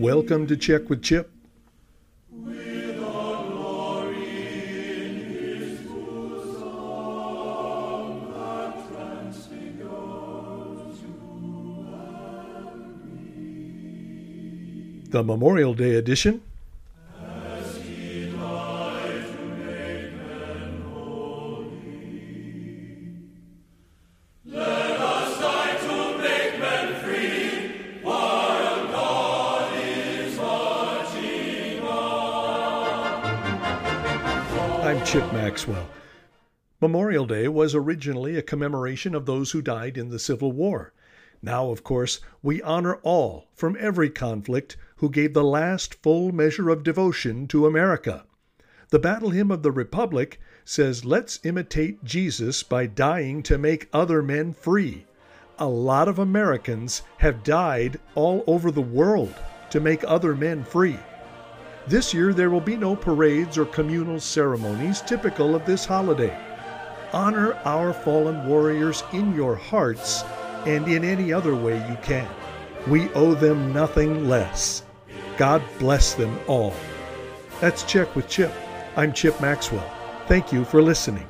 Welcome to Check with Chip. The Memorial Day edition I'm Chip Maxwell. Memorial Day was originally a commemoration of those who died in the Civil War. Now, of course, we honor all from every conflict who gave the last full measure of devotion to America. The Battle Hymn of the Republic says, Let's imitate Jesus by dying to make other men free. A lot of Americans have died all over the world to make other men free. This year, there will be no parades or communal ceremonies typical of this holiday. Honor our fallen warriors in your hearts and in any other way you can. We owe them nothing less. God bless them all. That's Check with Chip. I'm Chip Maxwell. Thank you for listening.